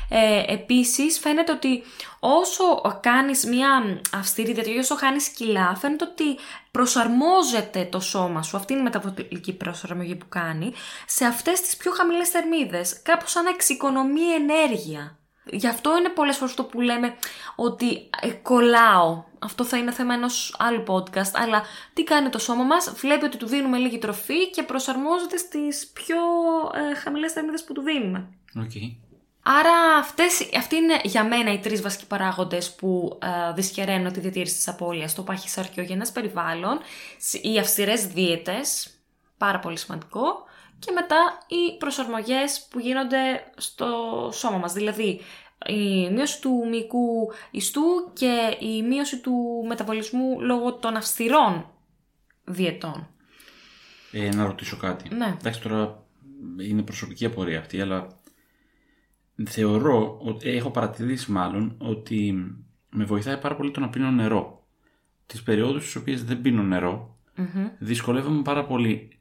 Ε, επίσης, φαίνεται ότι όσο κάνεις μια αυστηρή δίαιτα και όσο χάνεις κιλά, φαίνεται ότι προσαρμόζεται το σώμα σου, αυτή είναι η μεταβολική προσαρμογή που κάνει, σε αυτές τις πιο χαμηλές θερμίδες, κάπως σαν να εξοικονομεί ενέργεια. Γι' αυτό είναι πολλές φορές το που λέμε ότι ε, κολλάω. Αυτό θα είναι θέμα ενός άλλου podcast. Αλλά τι κάνει το σώμα μας, βλέπει ότι του δίνουμε λίγη τροφή και προσαρμόζεται στις πιο ε, χαμηλές θερμίδες που του δίνουμε. Οκ. Άρα αυτές, αυτοί είναι για μένα οι τρεις βασικοί παράγοντες που ε, δυσχεραίνουν τη διατήρηση της απώλειας. Το παχυσαρκιογενές περιβάλλον, οι αυστηρές δίαιτες, πάρα πολύ σημαντικό, και μετά οι προσαρμογές που γίνονται στο σώμα μας. Δηλαδή η μείωση του μυϊκού ιστού και η μείωση του μεταβολισμού λόγω των αυστηρών διαιτών. Ε, να ρωτήσω κάτι. Ναι. Εντάξει τώρα είναι προσωπική απορία αυτή, αλλά θεωρώ, ότι- έχω παρατηρήσει μάλλον, ότι με βοηθάει πάρα πολύ το να πίνω νερό. Τις περιόδους στις οποίες δεν πίνω νερό, Μμμ. δυσκολεύομαι πάρα πολύ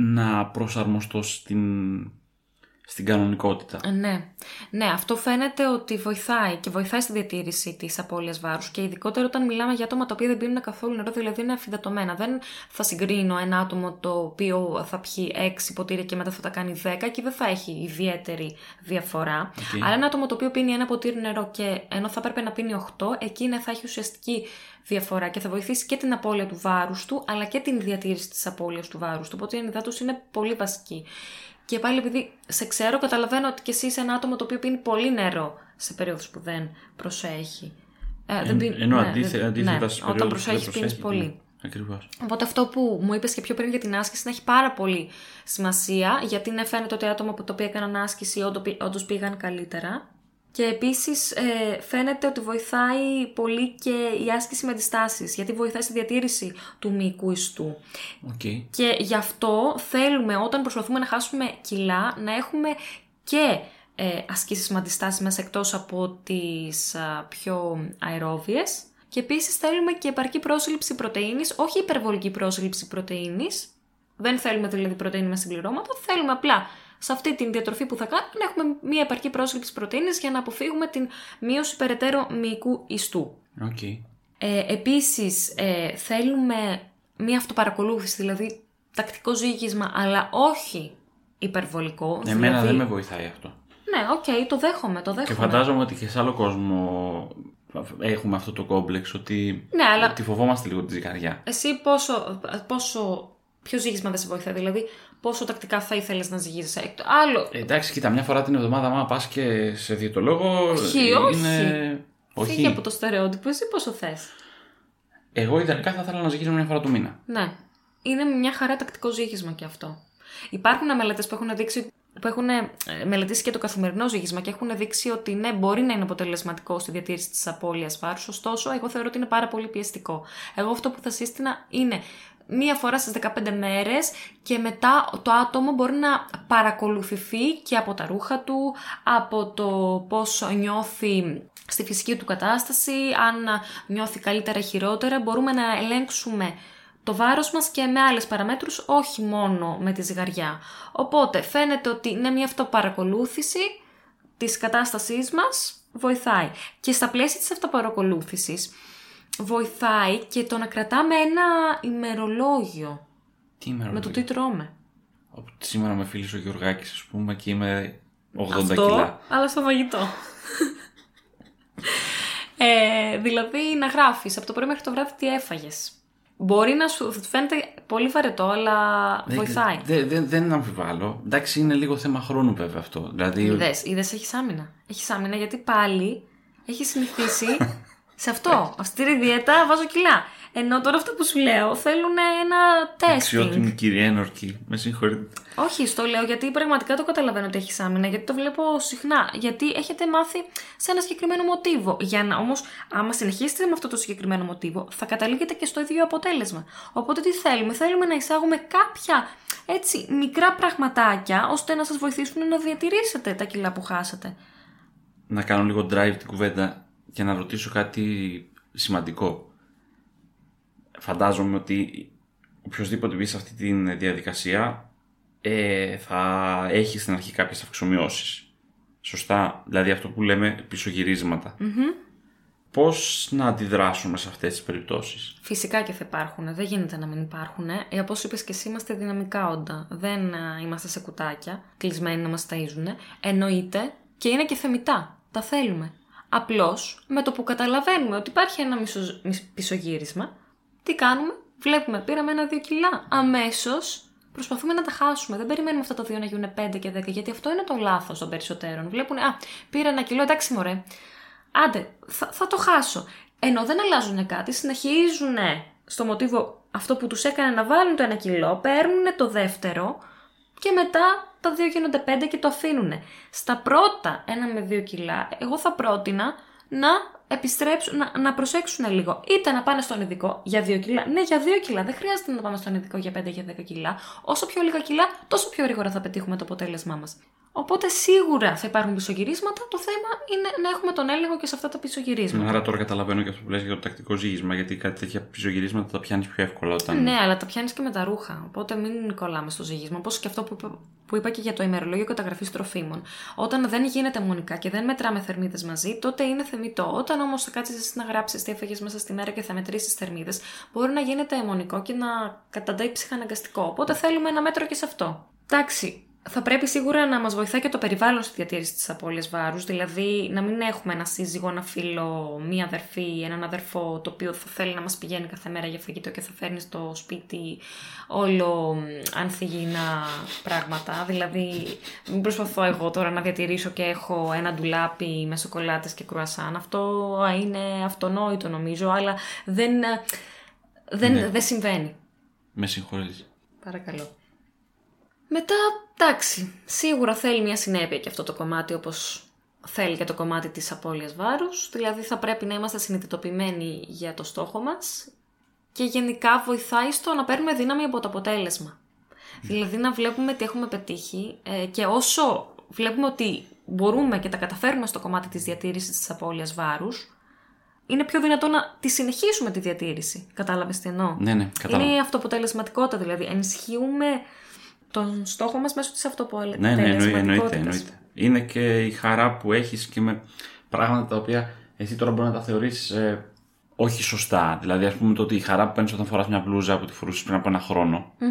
να προσαρμοστώ στην, στην κανονικότητα. Ε, Ναι. ναι, αυτό φαίνεται ότι βοηθάει και βοηθάει στη διατήρηση της απώλειας βάρους και ειδικότερα όταν μιλάμε για άτομα τα οποία δεν πίνουν καθόλου νερό, δηλαδή είναι αφιδατωμένα. Δεν θα συγκρίνω ένα άτομο το οποίο θα πιει 6 ποτήρια και μετά θα τα κάνει 10 και δεν θα έχει ιδιαίτερη διαφορά. Οκ. Αλλά ένα άτομο το οποίο πίνει ένα ποτήρι νερό και ενώ θα έπρεπε να πίνει 8, εκεί ναι, θα έχει ουσιαστική διαφορά και θα βοηθήσει και την απώλεια του βάρους του, αλλά και την διατήρηση της απώλειας του βάρους του. Οπότε η ενυδάτωση είναι πολύ βασική. Και πάλι επειδή σε ξέρω, καταλαβαίνω ότι και εσύ είσαι ένα άτομο το οποίο πίνει πολύ νερό σε περίοδους που δεν προσέχει. Ε, δεν πίνει- Ενώ ναι, αντίθε, δεν- αντίθετα ναι, στις όταν περιόδους που δεν προσέχεις πίνεις προσέχεις, πολύ. ναι, Ακριβώς. Οπότε αυτό που μου είπες και πιο πριν για την άσκηση να έχει πάρα πολύ σημασία, γιατί ναι φαίνεται ότι άτομα που το οποία έκαναν άσκηση όντως πήγαν καλύτερα. Και επίσης ε, φαίνεται ότι βοηθάει πολύ και η άσκηση με αντιστάσεις, γιατί βοηθάει στη διατήρηση του μυϊκού ιστού. Οκ. Και γι' αυτό θέλουμε όταν προσπαθούμε να χάσουμε κιλά να έχουμε και ε, ασκήσεις με αντιστάσεις μέσα εκτός από τις α, πιο αερόβιες. Και επίσης θέλουμε και επαρκή πρόσληψη πρωτεΐνης, όχι υπερβολική πρόσληψη πρωτεΐνης. Δεν θέλουμε δηλαδή πρωτεΐνη με συμπληρώματα, θέλουμε απλά σε αυτή την διατροφή που θα κάνουμε να έχουμε μια επαρκή πρόσληψη πρωτεΐνης για να αποφύγουμε την μείωση περαιτέρω μυϊκού ιστού. Οκ. Ε, επίσης ε, θέλουμε μία αυτοπαρακολούθηση, δηλαδή τακτικό ζύγισμα, αλλά όχι υπερβολικό. Εμένα δηλαδή... δεν με βοηθάει αυτό. Ναι, οκ, το δέχομαι, το Και δέχομαι. φαντάζομαι ότι και σε άλλο κόσμο έχουμε αυτό το κόμπλεξ ότι, Ναι, αλλά- ότι φοβόμαστε λίγο τη ζυγαριά. Εσύ πόσο, πόσο, ποιο ζύγισμα δεν σε βοηθάει, δηλαδή πόσο τακτικά θα ήθελες να ζυγίζεσαι. Ε, Άλλο, Ε, εντάξει, κοίτα, μια φορά την εβδομάδα, άμα πας και σε διαιτολόγο. Όχι, ε, όχι. Είναι... Όχι. φύγει από το στερεότυπο, εσύ πόσο θες. Εγώ ιδανικά θα ήθελα να ζυγίζω μια φορά το μήνα. Ναι. Είναι μια χαρά τακτικό ζύγισμα και αυτό. Υπάρχουν μελέτες που έχουν δείξει. Που έχουν ε, μελετήσει και το καθημερινό ζύγισμα και έχουν δείξει ότι ναι, μπορεί να είναι αποτελεσματικό στη διατήρηση της απώλειας βάρους. Ωστόσο, εγώ θεωρώ ότι είναι πάρα πολύ πιεστικό. Εγώ αυτό που θα σύστηνα είναι μία φορά στις 15 μέρες και μετά το άτομο μπορεί να παρακολουθηθεί και από τα ρούχα του, από το πώς νιώθει στη φυσική του κατάσταση, αν νιώθει καλύτερα ή χειρότερα, μπορούμε να ελέγξουμε το βάρος μας και με άλλες παραμέτρους, όχι μόνο με τη ζυγαριά. Οπότε φαίνεται ότι είναι μια αυτοπαρακολούθηση της κατάστασής μας βοηθάει. Και στα πλαίσια της αυτοπαρακολούθησης βοηθάει και το να κρατάμε ένα ημερολόγιο Τι ημέρα με το τι τρώμε. Όπου Σήμερα με φίλησε ο Γιωργάκης, ας πούμε, και είμαι 80 Αυτό, κιλά. αλλά στο φαγητό. ε, δηλαδή να γράφεις από το πρωί μέχρι το βράδυ τι έφαγες. Μπορεί να σου φαίνεται πολύ βαρετό, αλλά βοηθάει. Δεν δεν- δεν αμφιβάλλω. Εντάξει, είναι λίγο θέμα χρόνου βέβαια αυτό. Δηλαδή, Είδες, είδες, έχεις άμυνα. Έχεις άμυνα γιατί πάλι έχεις συνηθίσει [laughs] σε αυτό. Αυστηρή δίαιτα, βάζω κιλά. Ενώ τώρα αυτά που σου λέω θέλουν ένα testing. αξιότιμη κυρία Ένορκη, με συγχωρείτε. Όχι, στο λέω γιατί πραγματικά το καταλαβαίνω ότι έχεις άμυνα, γιατί το βλέπω συχνά. Γιατί έχετε μάθει σε ένα συγκεκριμένο μοτίβο. Για να όμως, άμα συνεχίσετε με αυτό το συγκεκριμένο μοτίβο, θα καταλήγετε και στο ίδιο αποτέλεσμα. Οπότε τι θέλουμε, θέλουμε να εισάγουμε κάποια έτσι μικρά πραγματάκια ώστε να σας βοηθήσουν να διατηρήσετε τα κιλά που χάσατε. Να κάνω λίγο drive την κουβέντα και να ρωτήσω κάτι σημαντικό. Φαντάζομαι ότι οποιοδήποτε μπει σε αυτή τη διαδικασία ε, θα έχει στην αρχή κάποιες αυξομοιώσεις. Σωστά, δηλαδή αυτό που λέμε πισωγυρίσματα. Πώς να αντιδράσουμε σε αυτές τις περιπτώσεις; Φυσικά και θα υπάρχουν, δεν γίνεται να μην υπάρχουν. Ε, Όπως είπες και εσύ, είμαστε δυναμικά όντα. Δεν α, είμαστε σε κουτάκια, κλεισμένοι να μας ταΐζουν. Εννοείται και είναι και θεμητά. Τα θέλουμε. Απλώς με το που καταλαβαίνουμε ότι υπάρχει ένα μισο, μισ- πισωγύρισμα, τι κάνουμε, βλέπουμε, πήραμε ένα-δύο κιλά. Αμέσως προσπαθούμε να τα χάσουμε. Δεν περιμένουμε αυτά τα δύο να γίνουν 5 και 10, γιατί αυτό είναι το λάθος των περισσότερων. Βλέπουν, Α, πήρα ένα κιλό, εντάξει μωρέ. Άντε, θα, θα το χάσω. Ενώ δεν αλλάζουν κάτι, συνεχίζουν στο μοτίβο αυτό που τους έκανε να βάλουν το ένα κιλό, παίρνουν το δεύτερο και μετά τα δύο γίνονται πέντε και το αφήνουν. Στα πρώτα ένα με δύο κιλά, εγώ θα πρότεινα να επιστρέψουν, να, να προσέξουν λίγο. Είτε να πάνε στον ειδικό για δύο κιλά. Ναι, για δύο κιλά. Δεν χρειάζεται να πάμε στον ειδικό για 5 για 10 κιλά. Όσο πιο λίγα κιλά, τόσο πιο γρήγορα θα πετύχουμε το αποτέλεσμά μας. Οπότε σίγουρα θα υπάρχουν πισωγυρίσματα. Το θέμα είναι να έχουμε τον έλεγχο και σε αυτά τα πισωγυρίσματα. Άρα τώρα καταλαβαίνω και αυτό που λες για το τακτικό ζύγισμα, γιατί κάτι τέτοια πισωγυρίσματα τα πιάνεις πιο εύκολα όταν. Ναι, αλλά τα πιάνεις και με τα ρούχα. Οπότε μην κολλάμε στο ζύγισμα. Όπως και αυτό που είπα, που είπα και για το ημερολόγιο καταγραφή τροφίμων. Όταν δεν γίνεται μονικά και δεν μετράμε θερμίδες μαζί, τότε είναι θεμητό. Όταν όμως θα κάτσεις να γράψεις τι έφεγε μέσα στη μέρα και θα μετρήσεις θερμίδες, μπορεί να γίνεται αιμονικό και να καταντάει ψυχαναγκαστικό. Οπότε θέλουμε ένα μέτρο και σε αυτό. Εντάξει, θα πρέπει σίγουρα να μας βοηθάει και το περιβάλλον στη διατήρηση της απώλειας βάρους, δηλαδή να μην έχουμε ένα σύζυγο, ένα φίλο, μία αδερφή, έναν αδερφό το οποίο θα θέλει να μας πηγαίνει κάθε μέρα για φαγητό και θα φέρνει στο σπίτι όλο ανθυγιεινά πράγματα, δηλαδή μην προσπαθώ εγώ τώρα να διατηρήσω και έχω ένα ντουλάπι με σοκολάτες και κρουασάν, αυτό είναι αυτονόητο νομίζω, αλλά δεν, δεν, Ναι. δεν συμβαίνει. Με συγχωρείς. Παρακαλώ. Μετά, εντάξει, σίγουρα θέλει μια συνέπεια και αυτό το κομμάτι όπως θέλει και το κομμάτι της απώλειας βάρους. Δηλαδή θα πρέπει να είμαστε συνειδητοποιημένοι για το στόχο μας και γενικά βοηθάει στο να παίρνουμε δύναμη από το αποτέλεσμα. Δηλαδή να βλέπουμε τι έχουμε πετύχει ε, και όσο βλέπουμε ότι μπορούμε και τα καταφέρουμε στο κομμάτι της διατήρησης της απώλειας βάρους, είναι πιο δυνατό να τη συνεχίσουμε τη διατήρηση. Κατάλαβες τι εννοώ; Ναι, ναι, κατάλαβα. Είναι η αυτοποτελεσματικότητα, δηλαδή. Ενισχύουμε τον στόχο μας μέσω της Ναι, αυτοποτελεσματικότητας. ναι, εννοεί- εννοείται, εννοείται. Είναι και η χαρά που έχεις και με πράγματα τα οποία εσύ τώρα μπορεί να τα θεωρείς ε, όχι σωστά. Δηλαδή, ας πούμε, το ότι η χαρά που παίρνεις όταν φοράς μια μπλούζα που τη φορούσες πριν από ένα χρόνο, ε,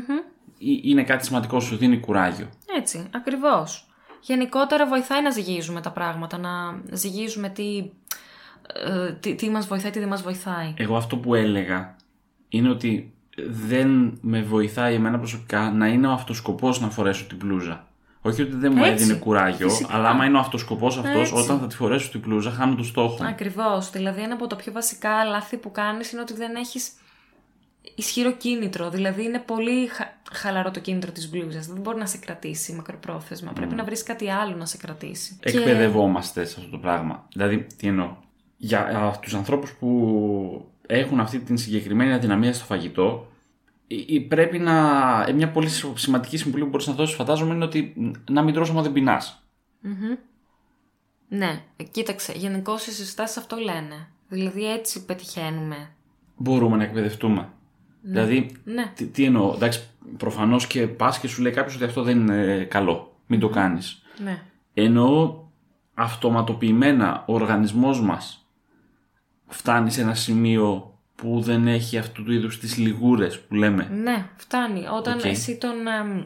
είναι κάτι σημαντικό, σου δίνει κουράγιο. Έτσι, ακριβώς. Γενικότερα βοηθάει να ζυγίζουμε τα πράγματα, να ζυγίζουμε τι, ε, τι, τι μας βοηθάει, τι δεν μας βοηθάει. Εγώ αυτό που έλεγα είναι ότι δεν με βοηθάει εμένα προσωπικά να είναι ο αυτοσκοπός να φορέσω την μπλούζα. Όχι ότι δεν μου Έτσι, έδινε κουράγιο, φυσικά. αλλά άμα είναι ο αυτοσκοπός αυτός, Έτσι. όταν θα τη φορέσω την μπλούζα, χάνω το στόχο. μου. Ακριβώς. Δηλαδή ένα από τα πιο βασικά λάθη που κάνεις είναι ότι δεν έχεις ισχυρό κίνητρο. Δηλαδή είναι πολύ χα- χαλαρό το κίνητρο της μπλούζας. Δεν μπορεί να σε κρατήσει μακροπρόθεσμα. Πρέπει να βρεις κάτι άλλο να σε κρατήσει. Και- εκπαιδευόμαστε σε αυτό το πράγμα. Δηλαδή, τι εννοώ; Για α, τους ανθρώπους που έχουν αυτή την συγκεκριμένη αδυναμία στο φαγητό, ε, ε, πρέπει να. ε, Μια πολύ σημαντική συμβουλή που μπορείς να δώσεις, φαντάζομαι, είναι ότι μ, να μην τρως άμα δεν πεινάς. Ναι, κοίταξε, γενικώ οι συστάσεις αυτό λένε. Δηλαδή έτσι πετυχαίνουμε. Μπορούμε να εκπαιδευτούμε. Δηλαδή, Ναι. τι, τι εννοώ. Εντάξει, προφανώς και πας και σου λέει κάποιος ότι αυτό δεν είναι καλό. Μην το κάνεις. Ναι. Εννοώ αυτοματοποιημένα ο οργανισμός μας φτάνει σε ένα σημείο που δεν έχει αυτού του είδους τις λιγούρες που λέμε. Ναι, φτάνει. Όταν Οκ. εσύ τον εμ,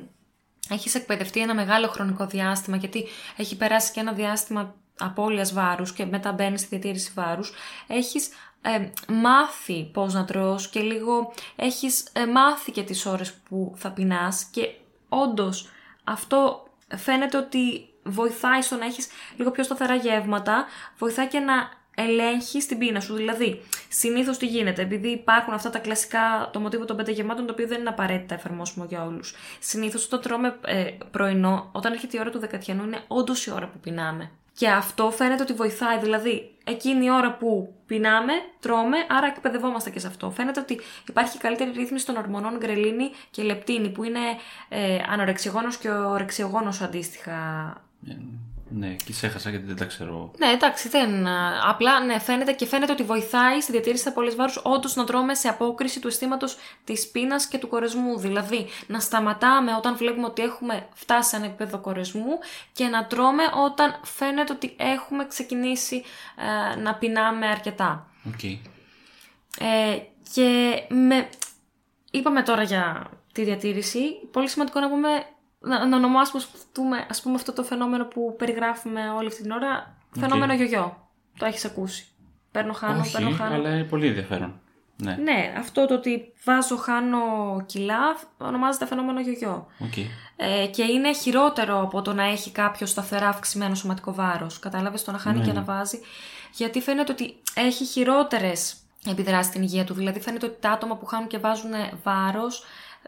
έχεις εκπαιδευτεί ένα μεγάλο χρονικό διάστημα, γιατί έχει περάσει και ένα διάστημα απώλειας βάρους και μετά μπαίνεις στη διατήρηση βάρους, έχεις εμ, μάθει πώς να τρως και λίγο έχεις ε, μάθει και τις ώρες που θα πεινάς και όντως αυτό φαίνεται ότι βοηθάει στο να έχεις λίγο πιο σταθερά γεύματα, βοηθάει και να ελέγχει την πείνα σου. Δηλαδή, συνήθως τι γίνεται, επειδή υπάρχουν αυτά τα κλασικά, το μοτίβο των πέντε γεμάτων, το οποίο δεν είναι απαραίτητα εφαρμόσιμο για όλους. Συνήθως όταν τρώμε ε, πρωινό, όταν έρχεται η ώρα του δεκατιανού, είναι όντως η ώρα που πεινάμε. Και αυτό φαίνεται ότι βοηθάει. Δηλαδή, εκείνη η ώρα που πεινάμε, τρώμε, άρα εκπαιδευόμαστε και σε αυτό. Φαίνεται ότι υπάρχει καλύτερη ρύθμιση των ορμονών γκρελίνη και λεπτίνη, που είναι ε, ανορεξιογόνος και ορεξιογόνος αντίστοιχα Ε, ναι, και σε έχασα γιατί δεν τα ξέρω. ναι, εντάξει, δεν. α, Απλά ναι, φαίνεται και φαίνεται ότι βοηθάει στη διατήρηση της απώλειας βάρους όντως να τρώμε σε απόκριση του αισθήματος της πείνας και του κορεσμού. Δηλαδή, να σταματάμε όταν βλέπουμε ότι έχουμε φτάσει σε ένα επίπεδο κορεσμού και να τρώμε όταν φαίνεται ότι έχουμε ξεκινήσει ε, να πεινάμε αρκετά. Οκ. Ε, και με... είπαμε τώρα για τη διατήρηση. Πολύ σημαντικό να πούμε να, να ονομάσουμε ας πούμε, αυτό το φαινόμενο που περιγράφουμε όλη αυτή την ώρα φαινόμενο γιογιό. Το έχεις ακούσει. Παίρνω χάνω, Όχι, παίρνω χάνω. αλλά είναι πολύ ενδιαφέρον. Ναι, Ναι, αυτό το ότι βάζω χάνω κιλά ονομάζεται φαινόμενο γιογιό. οκ. Ε, και είναι χειρότερο από το να έχει κάποιος σταθερά αυξημένο σωματικό βάρος. Κατάλαβες το να χάνει Ναι. και να βάζει. Γιατί φαίνεται ότι έχει χειρότερες επιδράσεις στην υγεία του. Δηλαδή, φαίνεται ότι τα άτομα που χάνουν και βάζουν βάρος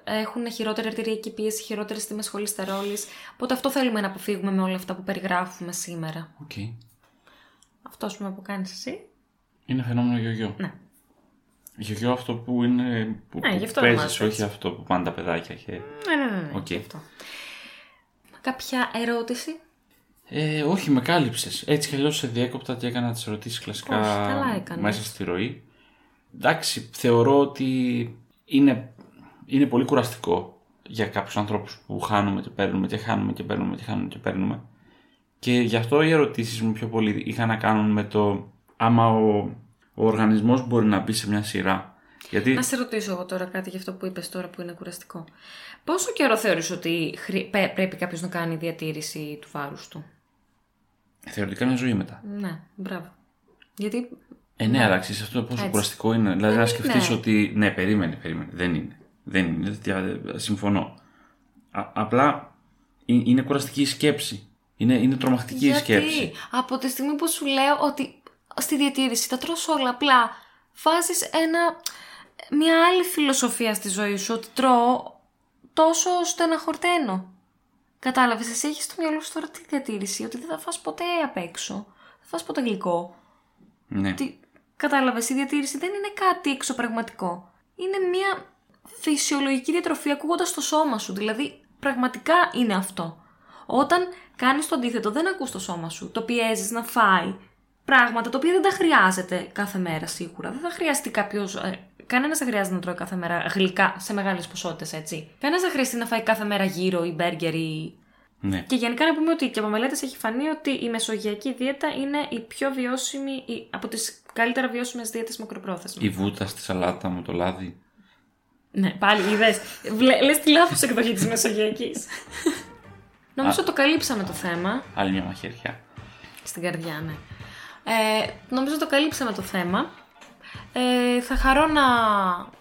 έχουν χειρότερη αρτηριακή πίεση, χειρότερες τιμές χολυστερόλης. Οπότε αυτό θέλουμε να αποφύγουμε με όλα αυτά που περιγράφουμε σήμερα. οκ. Αυτό, ας πούμε, που κάνεις εσύ. Είναι φαινόμενο γιογιό. Ναι. Γιογιό αυτό που είναι. που, Ναι, που γι' αυτό παίζεις, ονομάζεται όχι αυτό που πάνε τα παιδάκια. Και... Ναι, ναι, ναι. ναι Οκ. αυτό. Κάποια ερώτηση; Ε, όχι, με κάλυψες. Έτσι κι αλλιώς σε διέκοπτα και έκανα τις ερωτήσεις κλασικά Όχι, καλά έκανες. μέσα στη ροή. Εντάξει, θεωρώ ότι είναι, είναι πολύ κουραστικό για κάποιους ανθρώπους που χάνουμε και παίρνουμε και χάνουμε και παίρνουμε και χάνουμε και παίρνουμε. Και γι' αυτό οι ερωτήσεις μου πιο πολύ είχαν να κάνουν με το άμα ο, ο οργανισμός μπορεί να μπει σε μια σειρά. Γιατί Να σε ρωτήσω εγώ τώρα κάτι για αυτό που είπες τώρα που είναι κουραστικό. Πόσο καιρό θεωρείς ότι χρη- πέ- πρέπει κάποιος να κάνει διατήρηση του βάρους του; θεωρητικά είναι ζωή μετά. Ναι, μπράβο. Γιατί Ε, ναι, εντάξει, σε αυτό πόσο Έτσι. κουραστικό είναι. Δηλαδή Δεν να σκεφτείς είναι. ότι. Ναι, περίμενε, περίμενε. Δεν είναι. Δεν είναι. δια- Συμφωνώ. Α- απλά ε- είναι κουραστική η σκέψη. Είναι, είναι τρομακτική η Γιατί σκέψη. από τη στιγμή που σου λέω ότι στη διατήρηση τα τρως όλα απλά βάζεις ένα, μια άλλη φιλοσοφία στη ζωή σου ότι τρώω τόσο στεναχορταίνω. Κατάλαβες, εσύ έχεις στο μυαλό σου τώρα τη διατήρηση ότι δεν θα φας ποτέ απ' έξω. Δεν θα φας ποτέ γλυκό. Ναι. Τι, κατάλαβες, η διατήρηση δεν είναι κάτι εξωπραγματικό. Είναι μια φυσιολογική διατροφή ακούγοντας το σώμα σου. Δηλαδή, πραγματικά είναι αυτό. Όταν κάνεις το αντίθετο, δεν ακούς το σώμα σου. Το πιέζεις να φάει πράγματα τα οποία δεν τα χρειάζεται κάθε μέρα σίγουρα. Δεν θα χρειαστεί κάποιος. Ε, Κανένας δεν χρειάζεται να τρώει κάθε μέρα γλυκά σε μεγάλες ποσότητες, έτσι. Κανένας δεν χρειαστεί να φάει κάθε μέρα γύρο ή μπέργκερ ή ναι. και γενικά να πούμε ότι και από μελέτες έχει φανεί ότι η μεσογειακή δίαιτα είναι η πιο βιώσιμη, η- από τις καλύτερα βιώσιμες δίαιτες μακροπρόθεσμα. Η βούτα στη σαλάτα με το λάδι. Ναι, πάλι είδες. Λες της λάθο εκδοχής της μεσογειακής. [laughs] Νομίζω το καλύψαμε το θέμα. Άλλη μια μαχαίρια. Στην καρδιά, ναι. Ε, νομίζω το καλύψαμε το θέμα. Ε, θα χαρώ να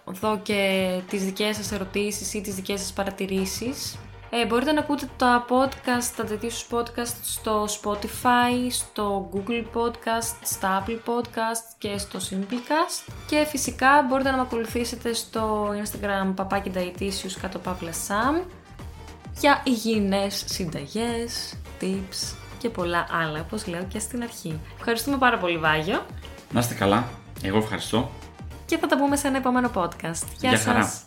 δω και τις δικές σας ερωτήσεις ή τις δικές σας παρατηρήσεις. Ε, μπορείτε να ακούτε τα podcast, τα τέτοιου podcast στο Spotify, στο Google Podcast, στα Apple Podcast και στο Simplecast. Και φυσικά μπορείτε να με ακολουθήσετε στο Instagram παπάκι Dietitious κάτω παύλα Sam για υγιεινές συνταγές, tips και πολλά άλλα, όπως λέω και στην αρχή. Ευχαριστούμε πάρα πολύ Βάγιο Να είστε καλά. Εγώ ευχαριστώ. και θα τα πούμε σε ένα επόμενο podcast. Γεια, Γεια σας! χαρά.